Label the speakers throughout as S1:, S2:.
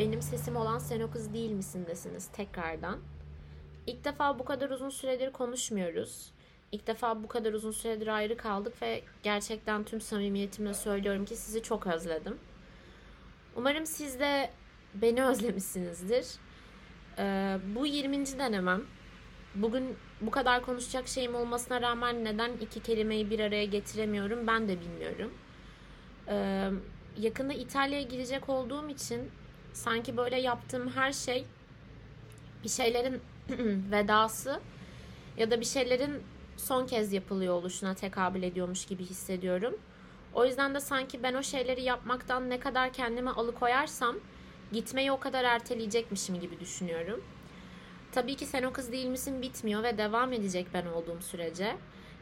S1: benim sesim olan sen o kız değil misindesiniz tekrardan. İlk defa bu kadar uzun süredir konuşmuyoruz. İlk defa bu kadar uzun süredir ayrı kaldık ve gerçekten tüm samimiyetimle söylüyorum ki sizi çok özledim. Umarım siz de beni özlemişsinizdir. Ee, bu 20. denemem. Bugün bu kadar konuşacak şeyim olmasına rağmen neden iki kelimeyi bir araya getiremiyorum ben de bilmiyorum. Ee, yakında İtalya'ya gidecek olduğum için sanki böyle yaptığım her şey bir şeylerin vedası ya da bir şeylerin son kez yapılıyor oluşuna tekabül ediyormuş gibi hissediyorum. O yüzden de sanki ben o şeyleri yapmaktan ne kadar kendimi alıkoyarsam gitmeyi o kadar erteleyecekmişim gibi düşünüyorum. Tabii ki sen o kız değil misin bitmiyor ve devam edecek ben olduğum sürece.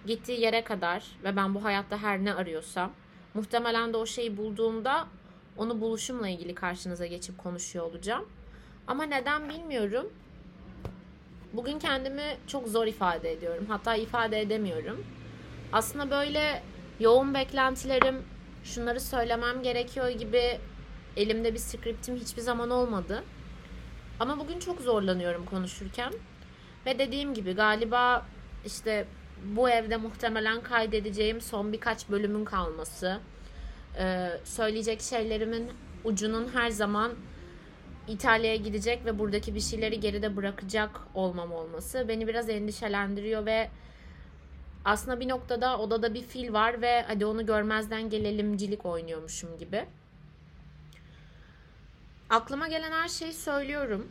S1: Gittiği yere kadar ve ben bu hayatta her ne arıyorsam muhtemelen de o şeyi bulduğumda onu buluşumla ilgili karşınıza geçip konuşuyor olacağım. Ama neden bilmiyorum. Bugün kendimi çok zor ifade ediyorum. Hatta ifade edemiyorum. Aslında böyle yoğun beklentilerim, şunları söylemem gerekiyor gibi elimde bir skriptim hiçbir zaman olmadı. Ama bugün çok zorlanıyorum konuşurken. Ve dediğim gibi galiba işte bu evde muhtemelen kaydedeceğim son birkaç bölümün kalması. Ee, söyleyecek şeylerimin ucunun her zaman İtalya'ya gidecek ve buradaki bir şeyleri geride bırakacak olmam olması beni biraz endişelendiriyor ve aslında bir noktada odada bir fil var ve hadi onu görmezden gelelimcilik oynuyormuşum gibi. Aklıma gelen her şeyi söylüyorum.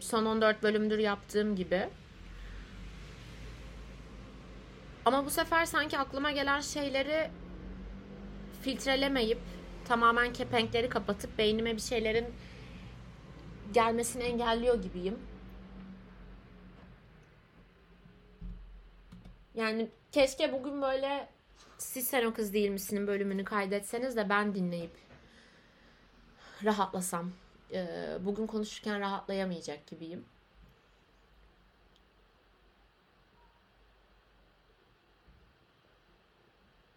S1: Son 14 bölümdür yaptığım gibi. Ama bu sefer sanki aklıma gelen şeyleri filtrelemeyip tamamen kepenkleri kapatıp beynime bir şeylerin gelmesini engelliyor gibiyim. Yani keşke bugün böyle siz sen o kız değil misinin bölümünü kaydetseniz de ben dinleyip rahatlasam. Ee, bugün konuşurken rahatlayamayacak gibiyim.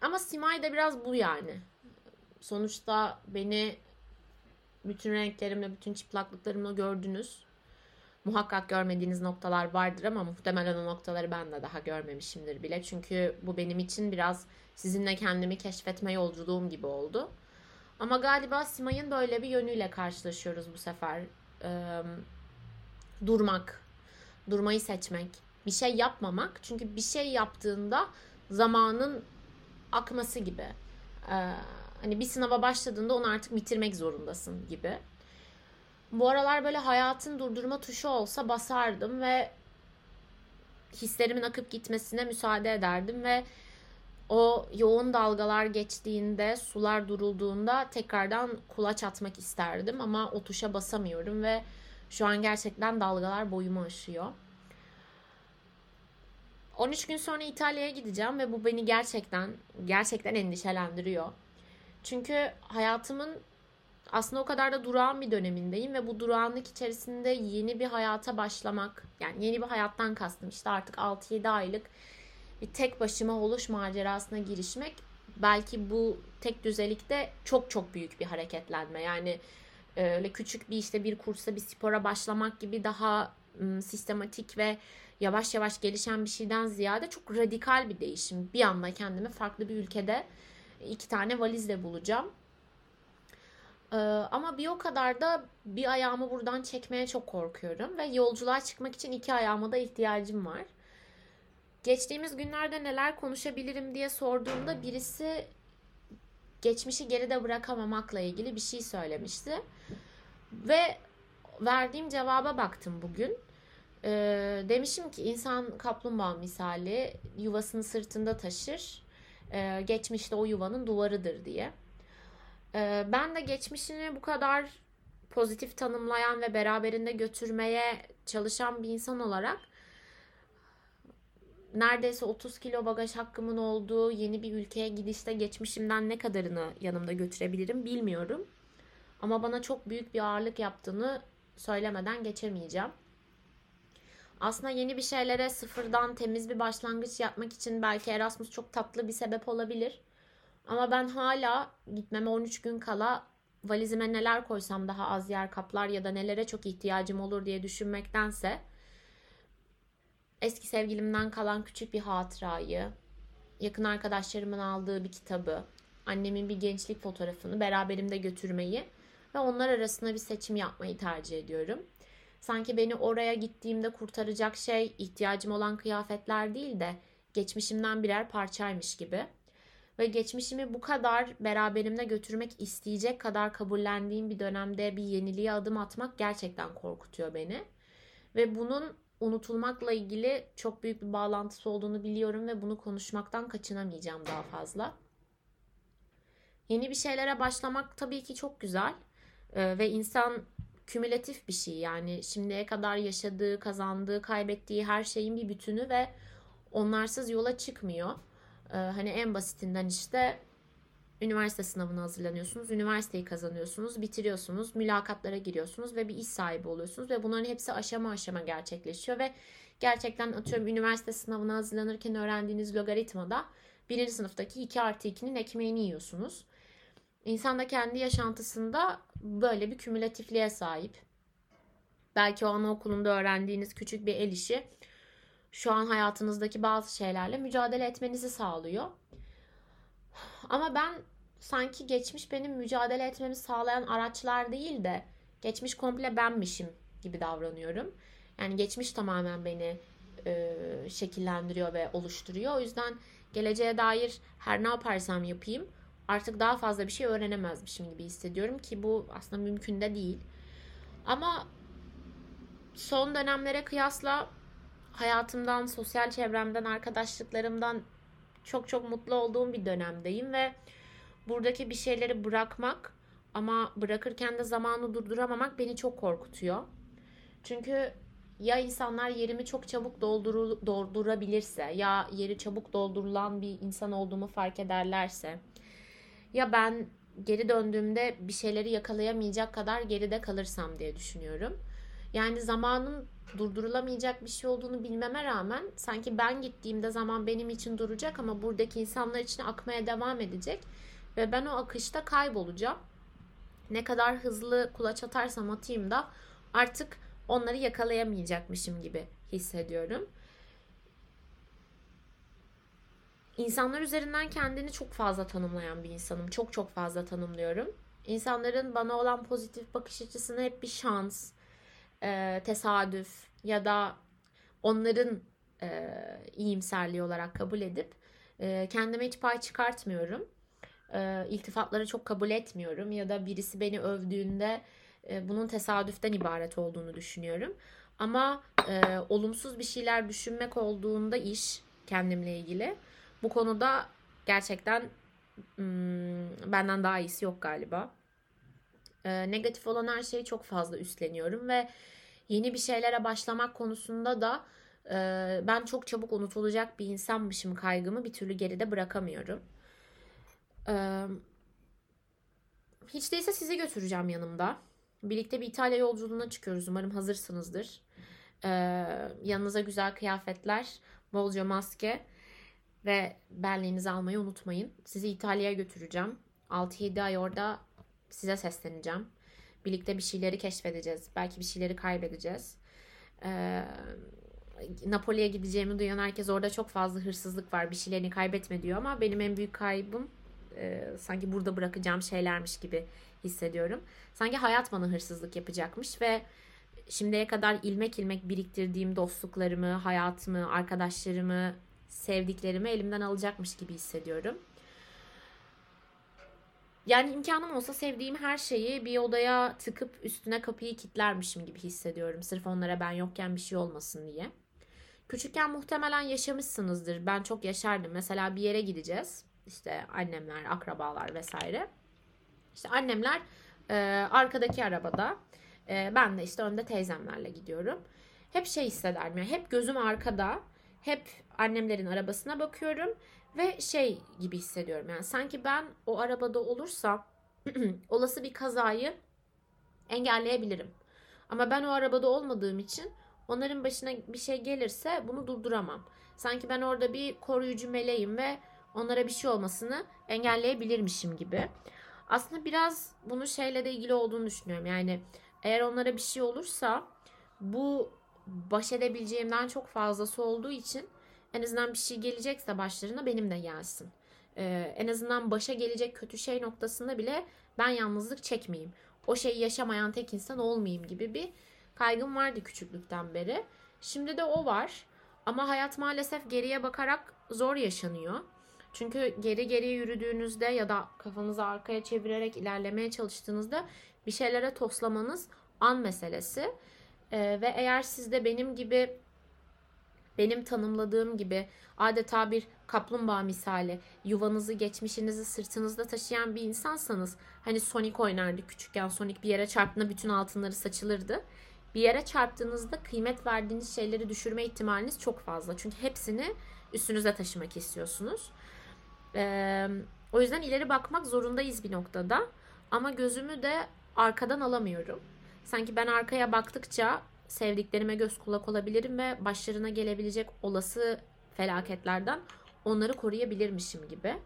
S1: Ama Simay da biraz bu yani. Sonuçta beni bütün renklerimle, bütün çıplaklıklarımla gördünüz. Muhakkak görmediğiniz noktalar vardır ama muhtemelen o noktaları ben de daha görmemişimdir bile. Çünkü bu benim için biraz sizinle kendimi keşfetme yolculuğum gibi oldu. Ama galiba Simay'ın böyle bir yönüyle karşılaşıyoruz bu sefer. Ee, durmak, durmayı seçmek, bir şey yapmamak. Çünkü bir şey yaptığında zamanın akması gibi. Ee, hani bir sınava başladığında onu artık bitirmek zorundasın gibi. Bu aralar böyle hayatın durdurma tuşu olsa basardım ve hislerimin akıp gitmesine müsaade ederdim ve o yoğun dalgalar geçtiğinde, sular durulduğunda tekrardan kulaç atmak isterdim ama o tuşa basamıyorum ve şu an gerçekten dalgalar boyumu aşıyor. 13 gün sonra İtalya'ya gideceğim ve bu beni gerçekten gerçekten endişelendiriyor. Çünkü hayatımın aslında o kadar da durağan bir dönemindeyim ve bu durağanlık içerisinde yeni bir hayata başlamak, yani yeni bir hayattan kastım işte artık 6-7 aylık bir tek başıma oluş macerasına girişmek belki bu tek düzelikte çok çok büyük bir hareketlenme. Yani öyle küçük bir işte bir kursa bir spora başlamak gibi daha sistematik ve yavaş yavaş gelişen bir şeyden ziyade çok radikal bir değişim. Bir anda kendimi farklı bir ülkede iki tane valizle bulacağım. Ama bir o kadar da bir ayağımı buradan çekmeye çok korkuyorum ve yolculuğa çıkmak için iki ayağıma da ihtiyacım var. Geçtiğimiz günlerde neler konuşabilirim diye sorduğumda birisi geçmişi geride bırakamamakla ilgili bir şey söylemişti. Ve verdiğim cevaba baktım bugün. Ee, demişim ki insan kaplumbağa misali yuvasını sırtında taşır. Ee, geçmişte o yuvanın duvarıdır diye. Ee, ben de geçmişini bu kadar pozitif tanımlayan ve beraberinde götürmeye çalışan bir insan olarak neredeyse 30 kilo bagaj hakkımın olduğu yeni bir ülkeye gidişte geçmişimden ne kadarını yanımda götürebilirim bilmiyorum. Ama bana çok büyük bir ağırlık yaptığını söylemeden geçemeyeceğim. Aslında yeni bir şeylere sıfırdan temiz bir başlangıç yapmak için belki Erasmus çok tatlı bir sebep olabilir. Ama ben hala gitmeme 13 gün kala valizime neler koysam daha az yer kaplar ya da nelere çok ihtiyacım olur diye düşünmektense eski sevgilimden kalan küçük bir hatırayı, yakın arkadaşlarımın aldığı bir kitabı, annemin bir gençlik fotoğrafını beraberimde götürmeyi ve onlar arasında bir seçim yapmayı tercih ediyorum. Sanki beni oraya gittiğimde kurtaracak şey ihtiyacım olan kıyafetler değil de geçmişimden birer parçaymış gibi. Ve geçmişimi bu kadar beraberimde götürmek isteyecek kadar kabullendiğim bir dönemde bir yeniliğe adım atmak gerçekten korkutuyor beni. Ve bunun unutulmakla ilgili çok büyük bir bağlantısı olduğunu biliyorum ve bunu konuşmaktan kaçınamayacağım daha fazla. Yeni bir şeylere başlamak tabii ki çok güzel ee, ve insan kümülatif bir şey yani şimdiye kadar yaşadığı, kazandığı, kaybettiği her şeyin bir bütünü ve onlarsız yola çıkmıyor. Ee, hani en basitinden işte üniversite sınavına hazırlanıyorsunuz, üniversiteyi kazanıyorsunuz, bitiriyorsunuz, mülakatlara giriyorsunuz ve bir iş sahibi oluyorsunuz ve bunların hepsi aşama aşama gerçekleşiyor ve gerçekten atıyorum üniversite sınavına hazırlanırken öğrendiğiniz logaritmada birinci sınıftaki 2 artı 2'nin ekmeğini yiyorsunuz. İnsan da kendi yaşantısında böyle bir kümülatifliğe sahip. Belki o anaokulunda öğrendiğiniz küçük bir el işi şu an hayatınızdaki bazı şeylerle mücadele etmenizi sağlıyor. Ama ben sanki geçmiş benim mücadele etmemi sağlayan araçlar değil de geçmiş komple benmişim gibi davranıyorum. Yani geçmiş tamamen beni e, şekillendiriyor ve oluşturuyor. O yüzden geleceğe dair her ne yaparsam yapayım artık daha fazla bir şey öğrenemezmişim gibi hissediyorum ki bu aslında mümkün de değil. Ama son dönemlere kıyasla hayatımdan, sosyal çevremden, arkadaşlıklarımdan çok çok mutlu olduğum bir dönemdeyim ve buradaki bir şeyleri bırakmak ama bırakırken de zamanı durduramamak beni çok korkutuyor. Çünkü ya insanlar yerimi çok çabuk doldurabilirse ya yeri çabuk doldurulan bir insan olduğumu fark ederlerse ya ben geri döndüğümde bir şeyleri yakalayamayacak kadar geride kalırsam diye düşünüyorum. Yani zamanın durdurulamayacak bir şey olduğunu bilmeme rağmen sanki ben gittiğimde zaman benim için duracak ama buradaki insanlar için akmaya devam edecek ve ben o akışta kaybolacağım. Ne kadar hızlı kulaç atarsam atayım da artık onları yakalayamayacakmışım gibi hissediyorum. İnsanlar üzerinden kendini çok fazla tanımlayan bir insanım. Çok çok fazla tanımlıyorum. İnsanların bana olan pozitif bakış açısını hep bir şans, e, tesadüf ya da onların e, iyimserliği olarak kabul edip e, kendime hiç pay çıkartmıyorum. E, iltifatları çok kabul etmiyorum ya da birisi beni övdüğünde e, bunun tesadüften ibaret olduğunu düşünüyorum. Ama olumsuz bir şeyler düşünmek olduğunda iş kendimle ilgili bu konuda gerçekten hmm, benden daha iyisi yok galiba. E, negatif olan her şeyi çok fazla üstleniyorum ve yeni bir şeylere başlamak konusunda da e, ben çok çabuk unutulacak bir insanmışım kaygımı bir türlü geride bırakamıyorum. E, hiç değilse sizi götüreceğim yanımda. Birlikte bir İtalya yolculuğuna çıkıyoruz. Umarım hazırsınızdır. E, yanınıza güzel kıyafetler, bolca maske ve belleğinizi almayı unutmayın. Sizi İtalya'ya götüreceğim. 6-7 ay orada size sesleneceğim. Birlikte bir şeyleri keşfedeceğiz. Belki bir şeyleri kaybedeceğiz. Ee, Napoli'ye gideceğimi duyan herkes orada çok fazla hırsızlık var. Bir şeylerini kaybetme diyor ama benim en büyük kaybım e, sanki burada bırakacağım şeylermiş gibi hissediyorum. Sanki hayat bana hırsızlık yapacakmış ve şimdiye kadar ilmek ilmek biriktirdiğim dostluklarımı, hayatımı, arkadaşlarımı, sevdiklerimi elimden alacakmış gibi hissediyorum. Yani imkanım olsa sevdiğim her şeyi bir odaya tıkıp üstüne kapıyı kilitlermişim gibi hissediyorum. Sırf onlara ben yokken bir şey olmasın diye. Küçükken muhtemelen yaşamışsınızdır. Ben çok yaşardım. Mesela bir yere gideceğiz. İşte annemler, akrabalar vesaire. İşte annemler e, arkadaki arabada. E, ben de işte önde teyzemlerle gidiyorum. Hep şey hissederim. Yani hep gözüm arkada. Hep annemlerin arabasına bakıyorum ve şey gibi hissediyorum. Yani sanki ben o arabada olursam olası bir kazayı engelleyebilirim. Ama ben o arabada olmadığım için onların başına bir şey gelirse bunu durduramam. Sanki ben orada bir koruyucu meleğim ve onlara bir şey olmasını engelleyebilirmişim gibi. Aslında biraz bunun şeyle de ilgili olduğunu düşünüyorum. Yani eğer onlara bir şey olursa bu baş edebileceğimden çok fazlası olduğu için en azından bir şey gelecekse başlarına benim de gelsin. Ee, en azından başa gelecek kötü şey noktasında bile ben yalnızlık çekmeyeyim. O şeyi yaşamayan tek insan olmayayım gibi bir kaygım vardı küçüklükten beri. Şimdi de o var. Ama hayat maalesef geriye bakarak zor yaşanıyor. Çünkü geri geriye yürüdüğünüzde ya da kafanızı arkaya çevirerek ilerlemeye çalıştığınızda bir şeylere toslamanız an meselesi. Ee, ve eğer siz de benim gibi benim tanımladığım gibi adeta bir kaplumbağa misali yuvanızı geçmişinizi sırtınızda taşıyan bir insansanız hani Sonic oynardı küçükken Sonic bir yere çarptığında bütün altınları saçılırdı. Bir yere çarptığınızda kıymet verdiğiniz şeyleri düşürme ihtimaliniz çok fazla. Çünkü hepsini üstünüze taşımak istiyorsunuz. Ee, o yüzden ileri bakmak zorundayız bir noktada. Ama gözümü de arkadan alamıyorum. Sanki ben arkaya baktıkça sevdiklerime göz kulak olabilirim ve başlarına gelebilecek olası felaketlerden onları koruyabilirmişim gibi.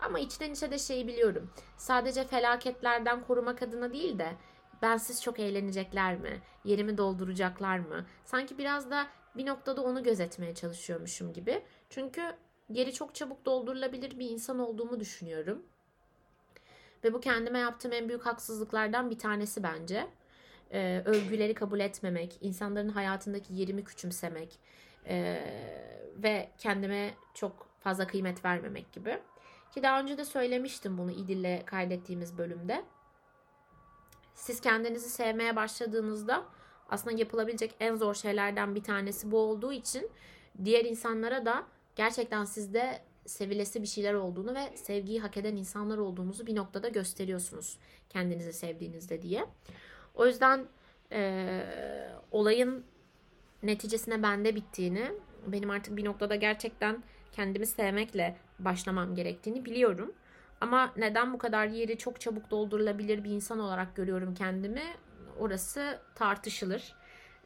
S1: Ama içten içe de şeyi biliyorum. Sadece felaketlerden korumak adına değil de bensiz çok eğlenecekler mi? Yerimi dolduracaklar mı? Sanki biraz da bir noktada onu gözetmeye çalışıyormuşum gibi. Çünkü geri çok çabuk doldurulabilir bir insan olduğumu düşünüyorum. Ve bu kendime yaptığım en büyük haksızlıklardan bir tanesi bence. Ee, övgüleri kabul etmemek, insanların hayatındaki yerimi küçümsemek e, ve kendime çok fazla kıymet vermemek gibi. Ki daha önce de söylemiştim bunu İdil'le kaydettiğimiz bölümde. Siz kendinizi sevmeye başladığınızda aslında yapılabilecek en zor şeylerden bir tanesi bu olduğu için diğer insanlara da gerçekten sizde sevilesi bir şeyler olduğunu ve sevgiyi hak eden insanlar olduğunuzu bir noktada gösteriyorsunuz kendinizi sevdiğinizde diye. O yüzden e, olayın neticesine bende bittiğini, benim artık bir noktada gerçekten kendimi sevmekle başlamam gerektiğini biliyorum. Ama neden bu kadar yeri çok çabuk doldurulabilir bir insan olarak görüyorum kendimi? Orası tartışılır.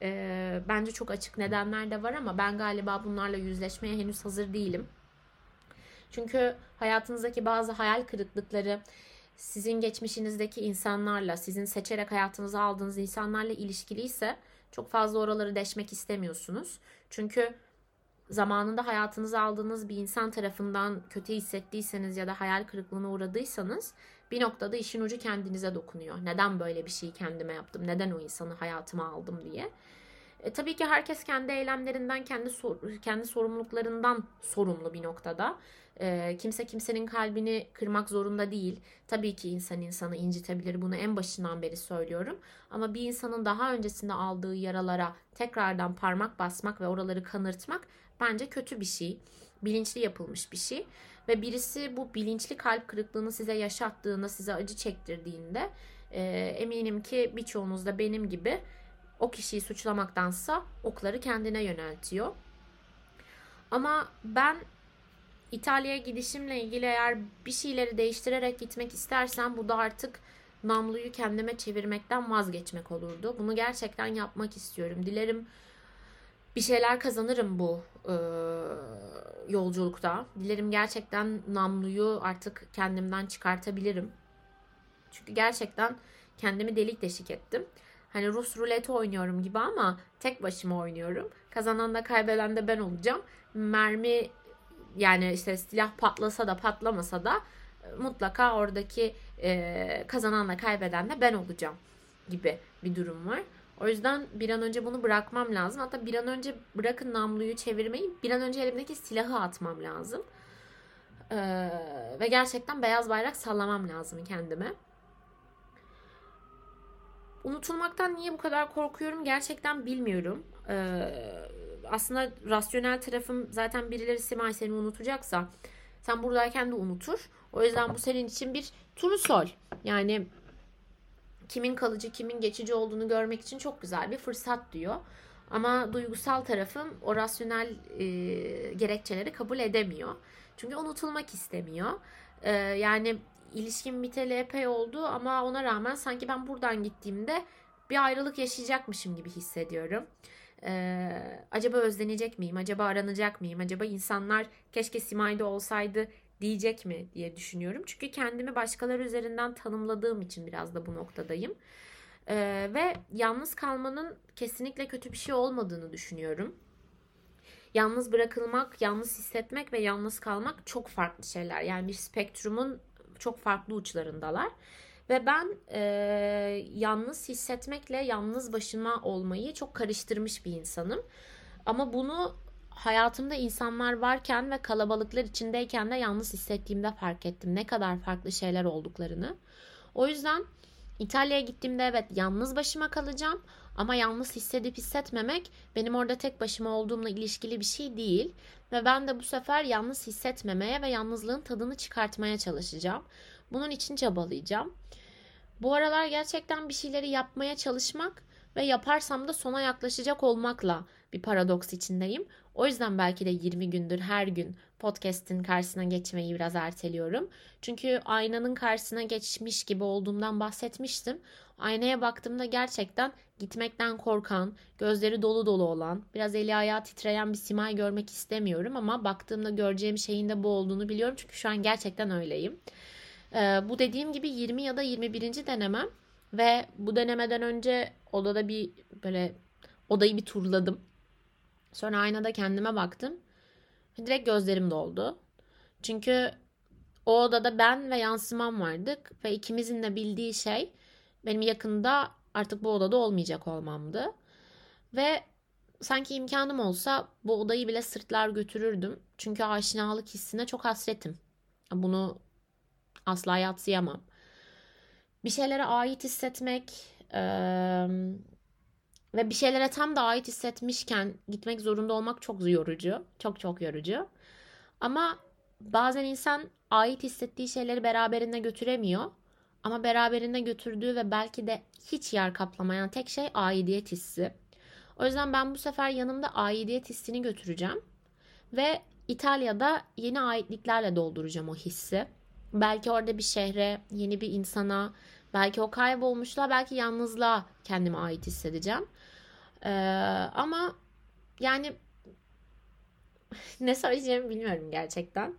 S1: E, bence çok açık nedenler de var ama ben galiba bunlarla yüzleşmeye henüz hazır değilim. Çünkü hayatınızdaki bazı hayal kırıklıkları sizin geçmişinizdeki insanlarla, sizin seçerek hayatınıza aldığınız insanlarla ilişkiliyse çok fazla oraları deşmek istemiyorsunuz. Çünkü zamanında hayatınıza aldığınız bir insan tarafından kötü hissettiyseniz ya da hayal kırıklığına uğradıysanız bir noktada işin ucu kendinize dokunuyor. Neden böyle bir şeyi kendime yaptım? Neden o insanı hayatıma aldım diye. E, tabii ki herkes kendi eylemlerinden, kendi sor, kendi sorumluluklarından sorumlu bir noktada. E, kimse kimsenin kalbini kırmak zorunda değil. Tabii ki insan insanı incitebilir. Bunu en başından beri söylüyorum. Ama bir insanın daha öncesinde aldığı yaralara tekrardan parmak basmak ve oraları kanırtmak bence kötü bir şey. Bilinçli yapılmış bir şey. Ve birisi bu bilinçli kalp kırıklığını size yaşattığında, size acı çektirdiğinde e, eminim ki birçoğunuz da benim gibi o kişiyi suçlamaktansa okları kendine yöneltiyor. Ama ben İtalya'ya gidişimle ilgili eğer bir şeyleri değiştirerek gitmek istersem bu da artık namluyu kendime çevirmekten vazgeçmek olurdu. Bunu gerçekten yapmak istiyorum. Dilerim bir şeyler kazanırım bu e, yolculukta. Dilerim gerçekten namluyu artık kendimden çıkartabilirim. Çünkü gerçekten kendimi delik deşik ettim. Hani Rus ruleti oynuyorum gibi ama tek başıma oynuyorum. Kazanan da kaybeden de ben olacağım. Mermi yani işte silah patlasa da patlamasa da e, mutlaka oradaki e, kazananla kaybeden de ben olacağım gibi bir durum var. O yüzden bir an önce bunu bırakmam lazım. Hatta bir an önce bırakın namluyu çevirmeyi bir an önce elimdeki silahı atmam lazım. Ee, ve gerçekten beyaz bayrak sallamam lazım kendime. Unutulmaktan niye bu kadar korkuyorum gerçekten bilmiyorum. Ee, aslında rasyonel tarafım zaten birileri Simay seni unutacaksa sen buradayken de unutur. O yüzden bu senin için bir turnusol. Yani kimin kalıcı kimin geçici olduğunu görmek için çok güzel bir fırsat diyor. Ama duygusal tarafım o rasyonel e, gerekçeleri kabul edemiyor. Çünkü unutulmak istemiyor. E, yani ilişkim biteli epey oldu ama ona rağmen sanki ben buradan gittiğimde bir ayrılık yaşayacakmışım gibi hissediyorum. Ee, acaba özlenecek miyim? Acaba aranacak mıyım? Acaba insanlar keşke Simay'da olsaydı diyecek mi diye düşünüyorum. Çünkü kendimi başkaları üzerinden tanımladığım için biraz da bu noktadayım. Ee, ve yalnız kalmanın kesinlikle kötü bir şey olmadığını düşünüyorum. Yalnız bırakılmak, yalnız hissetmek ve yalnız kalmak çok farklı şeyler. Yani bir spektrumun çok farklı uçlarındalar. Ve ben e, yalnız hissetmekle yalnız başıma olmayı çok karıştırmış bir insanım. Ama bunu hayatımda insanlar varken ve kalabalıklar içindeyken de yalnız hissettiğimde fark ettim. Ne kadar farklı şeyler olduklarını. O yüzden İtalya'ya gittiğimde evet yalnız başıma kalacağım ama yalnız hissedip hissetmemek benim orada tek başıma olduğumla ilişkili bir şey değil. Ve ben de bu sefer yalnız hissetmemeye ve yalnızlığın tadını çıkartmaya çalışacağım. Bunun için çabalayacağım. Bu aralar gerçekten bir şeyleri yapmaya çalışmak ve yaparsam da sona yaklaşacak olmakla bir paradoks içindeyim. O yüzden belki de 20 gündür her gün podcast'in karşısına geçmeyi biraz erteliyorum. Çünkü aynanın karşısına geçmiş gibi olduğumdan bahsetmiştim. Aynaya baktığımda gerçekten gitmekten korkan, gözleri dolu dolu olan, biraz eli ayağı titreyen bir Simay görmek istemiyorum ama baktığımda göreceğim şeyin de bu olduğunu biliyorum. Çünkü şu an gerçekten öyleyim. Ee, bu dediğim gibi 20 ya da 21. denemem ve bu denemeden önce odada bir böyle odayı bir turladım. Sonra aynada kendime baktım. Direkt gözlerim doldu. Çünkü o odada ben ve yansımam vardık ve ikimizin de bildiği şey benim yakında artık bu odada olmayacak olmamdı. Ve sanki imkanım olsa bu odayı bile sırtlar götürürdüm. Çünkü aşinalık hissine çok hasretim. Bunu asla yatsıyamam. Bir şeylere ait hissetmek ee, ve bir şeylere tam da ait hissetmişken gitmek zorunda olmak çok yorucu. Çok çok yorucu. Ama bazen insan ait hissettiği şeyleri beraberinde götüremiyor. Ama beraberinde götürdüğü ve belki de hiç yer kaplamayan tek şey aidiyet hissi. O yüzden ben bu sefer yanımda aidiyet hissini götüreceğim. Ve İtalya'da yeni aitliklerle dolduracağım o hissi. Belki orada bir şehre, yeni bir insana, belki o kaybolmuşluğa, belki yalnızlığa kendime ait hissedeceğim. Ee, ama yani ne söyleyeceğimi bilmiyorum gerçekten.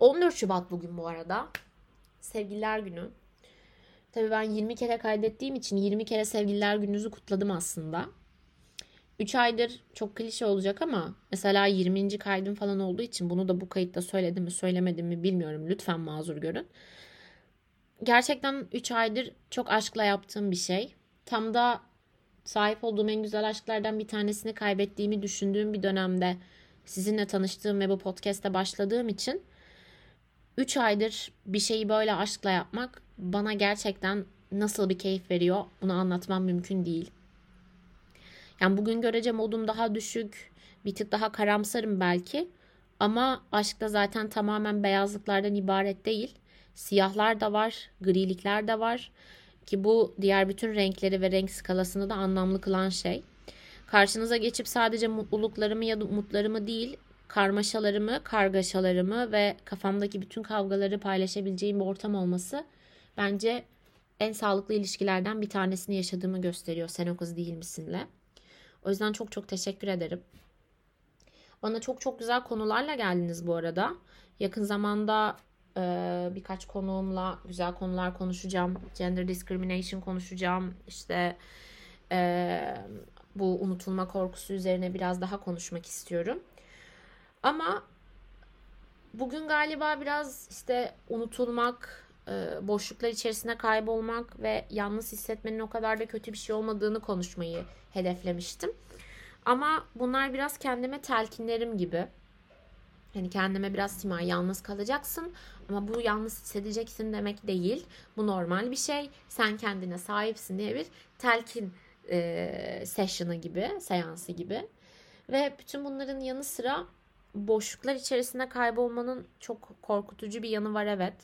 S1: 14 Şubat bugün bu arada. Sevgililer günü. Tabii ben 20 kere kaydettiğim için 20 kere sevgililer gününüzü kutladım aslında. 3 aydır çok klişe olacak ama mesela 20. kaydım falan olduğu için bunu da bu kayıtta söyledim mi söylemedim mi bilmiyorum. Lütfen mazur görün. Gerçekten 3 aydır çok aşkla yaptığım bir şey. Tam da sahip olduğum en güzel aşklardan bir tanesini kaybettiğimi düşündüğüm bir dönemde sizinle tanıştığım ve bu podcast'te başladığım için 3 aydır bir şeyi böyle aşkla yapmak bana gerçekten nasıl bir keyif veriyor bunu anlatmam mümkün değil. Yani bugün görece modum daha düşük, bir tık daha karamsarım belki. Ama aşkta zaten tamamen beyazlıklardan ibaret değil. Siyahlar da var, grilikler de var. Ki bu diğer bütün renkleri ve renk skalasını da anlamlı kılan şey. Karşınıza geçip sadece mutluluklarımı ya da umutlarımı değil, karmaşalarımı, kargaşalarımı ve kafamdaki bütün kavgaları paylaşabileceğim bir ortam olması bence en sağlıklı ilişkilerden bir tanesini yaşadığımı gösteriyor Sen o kız değil misinle. O yüzden çok çok teşekkür ederim. Bana çok çok güzel konularla geldiniz bu arada. Yakın zamanda e, birkaç konuğumla güzel konular konuşacağım. Gender discrimination konuşacağım. İşte e, bu unutulma korkusu üzerine biraz daha konuşmak istiyorum. Ama bugün galiba biraz işte unutulmak, e, boşluklar içerisinde kaybolmak ve yalnız hissetmenin o kadar da kötü bir şey olmadığını konuşmayı hedeflemiştim. Ama bunlar biraz kendime telkinlerim gibi. Hani kendime biraz Simay yalnız kalacaksın ama bu yalnız hissedeceksin demek değil. Bu normal bir şey. Sen kendine sahipsin diye bir telkin e, session'ı gibi, seansı gibi. Ve bütün bunların yanı sıra boşluklar içerisinde kaybolmanın çok korkutucu bir yanı var evet.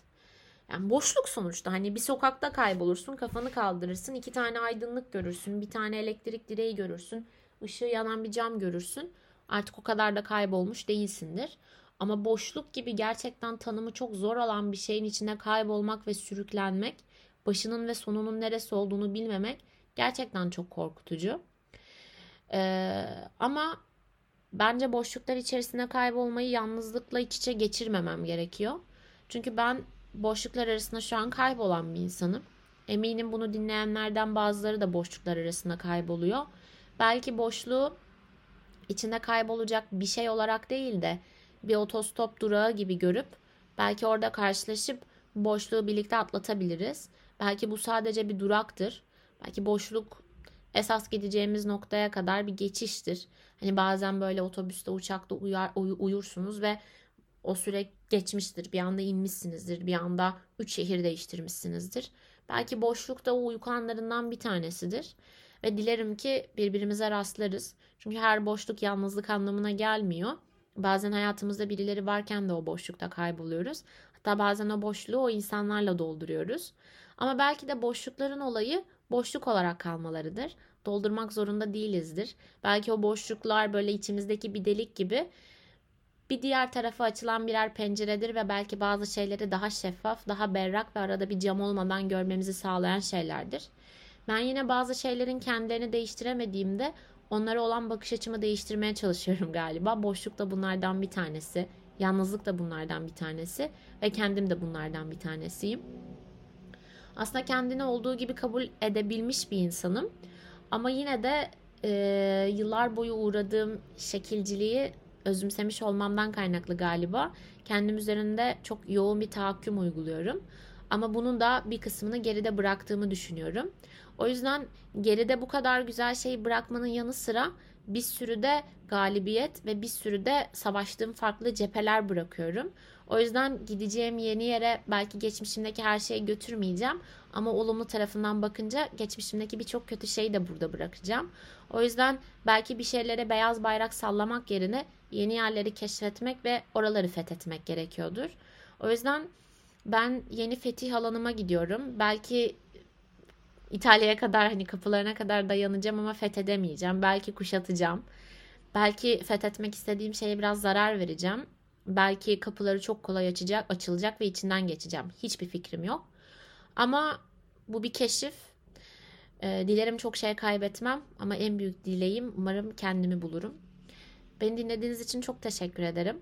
S1: Yani boşluk sonuçta hani bir sokakta kaybolursun kafanı kaldırırsın iki tane aydınlık görürsün bir tane elektrik direği görürsün ışığı yanan bir cam görürsün artık o kadar da kaybolmuş değilsindir. Ama boşluk gibi gerçekten tanımı çok zor olan bir şeyin içine kaybolmak ve sürüklenmek, başının ve sonunun neresi olduğunu bilmemek gerçekten çok korkutucu. Ee, ama bence boşluklar içerisinde kaybolmayı yalnızlıkla iç içe geçirmemem gerekiyor. Çünkü ben boşluklar arasında şu an kaybolan bir insanım. Eminim bunu dinleyenlerden bazıları da boşluklar arasında kayboluyor. Belki boşluğu içinde kaybolacak bir şey olarak değil de bir otostop durağı gibi görüp belki orada karşılaşıp boşluğu birlikte atlatabiliriz. Belki bu sadece bir duraktır. Belki boşluk esas gideceğimiz noktaya kadar bir geçiştir. Hani bazen böyle otobüste, uçakta uyar, uy, uyursunuz ve o süre geçmiştir. Bir anda inmişsinizdir. Bir anda üç şehir değiştirmişsinizdir. Belki boşluk da o uyku anlarından bir tanesidir. Ve dilerim ki birbirimize rastlarız. Çünkü her boşluk yalnızlık anlamına gelmiyor. Bazen hayatımızda birileri varken de o boşlukta kayboluyoruz. Hatta bazen o boşluğu o insanlarla dolduruyoruz. Ama belki de boşlukların olayı boşluk olarak kalmalarıdır. Doldurmak zorunda değilizdir. Belki o boşluklar böyle içimizdeki bir delik gibi bir diğer tarafa açılan birer penceredir ve belki bazı şeyleri daha şeffaf, daha berrak ve arada bir cam olmadan görmemizi sağlayan şeylerdir. Ben yine bazı şeylerin kendilerini değiştiremediğimde onlara olan bakış açımı değiştirmeye çalışıyorum galiba. Boşluk da bunlardan bir tanesi. Yalnızlık da bunlardan bir tanesi. Ve kendim de bunlardan bir tanesiyim. Aslında kendini olduğu gibi kabul edebilmiş bir insanım. Ama yine de e, yıllar boyu uğradığım şekilciliği özümsemiş olmamdan kaynaklı galiba. Kendim üzerinde çok yoğun bir tahakküm uyguluyorum. Ama bunun da bir kısmını geride bıraktığımı düşünüyorum. O yüzden geride bu kadar güzel şeyi bırakmanın yanı sıra bir sürü de galibiyet ve bir sürü de savaştığım farklı cepheler bırakıyorum. O yüzden gideceğim yeni yere belki geçmişimdeki her şeyi götürmeyeceğim ama olumlu tarafından bakınca geçmişimdeki birçok kötü şeyi de burada bırakacağım. O yüzden belki bir şeylere beyaz bayrak sallamak yerine yeni yerleri keşfetmek ve oraları fethetmek gerekiyordur. O yüzden ben yeni fetih alanıma gidiyorum. Belki İtalya'ya kadar hani kapılarına kadar dayanacağım ama fethedemeyeceğim. Belki kuşatacağım. Belki fethetmek istediğim şeye biraz zarar vereceğim. Belki kapıları çok kolay açacak, açılacak ve içinden geçeceğim. Hiçbir fikrim yok. Ama bu bir keşif. E, dilerim çok şey kaybetmem ama en büyük dileğim umarım kendimi bulurum. Beni dinlediğiniz için çok teşekkür ederim.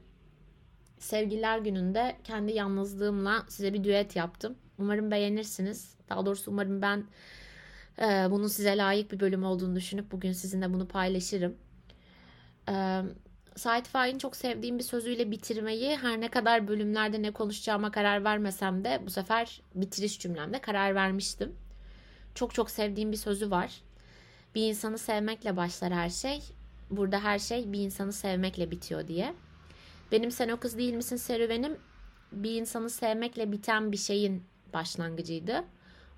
S1: Sevgililer gününde kendi yalnızlığımla size bir düet yaptım. Umarım beğenirsiniz. Daha doğrusu umarım ben e, bunun size layık bir bölüm olduğunu düşünüp bugün sizinle bunu paylaşırım. E, Said Faik'in çok sevdiğim bir sözüyle bitirmeyi her ne kadar bölümlerde ne konuşacağıma karar vermesem de bu sefer bitiriş cümlemde karar vermiştim. Çok çok sevdiğim bir sözü var. Bir insanı sevmekle başlar her şey. Burada her şey bir insanı sevmekle bitiyor diye. Benim sen o kız değil misin serüvenim bir insanı sevmekle biten bir şeyin başlangıcıydı.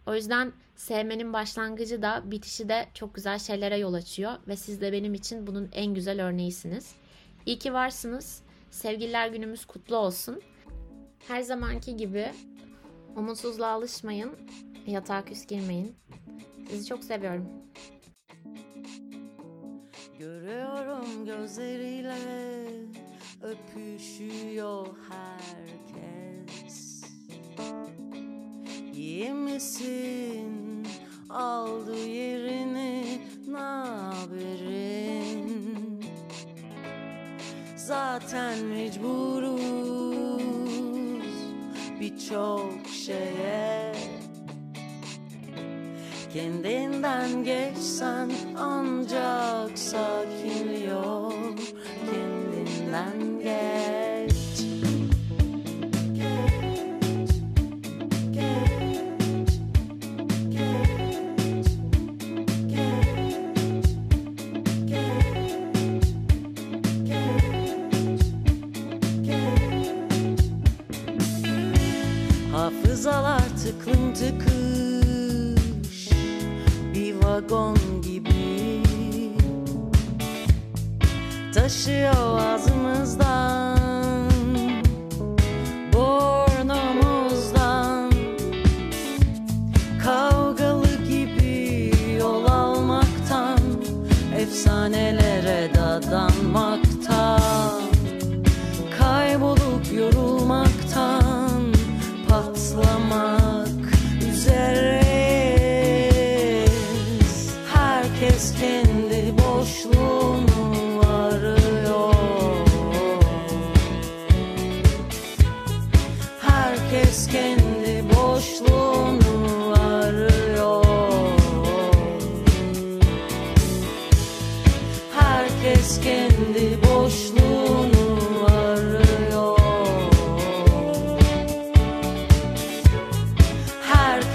S1: O yüzden sevmenin başlangıcı da bitişi de çok güzel şeylere yol açıyor ve siz de benim için bunun en güzel örneğisiniz. İyi ki varsınız. Sevgililer günümüz kutlu olsun. Her zamanki gibi umutsuzluğa alışmayın. Yatağa küs girmeyin. Sizi çok seviyorum. Görüyorum gözleriyle öpüşüyor herkes. İyi misin? Aldı yerini zaten mecburuz birçok şeye. Kendinden geçsen ancak sakinliyor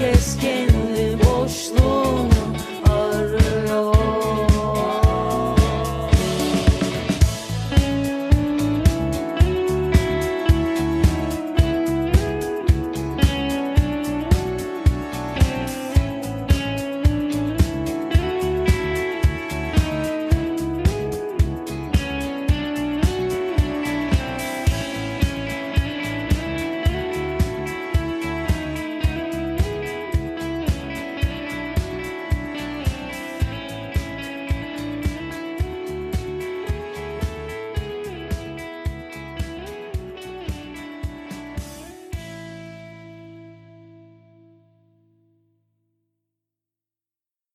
S1: que es
S2: que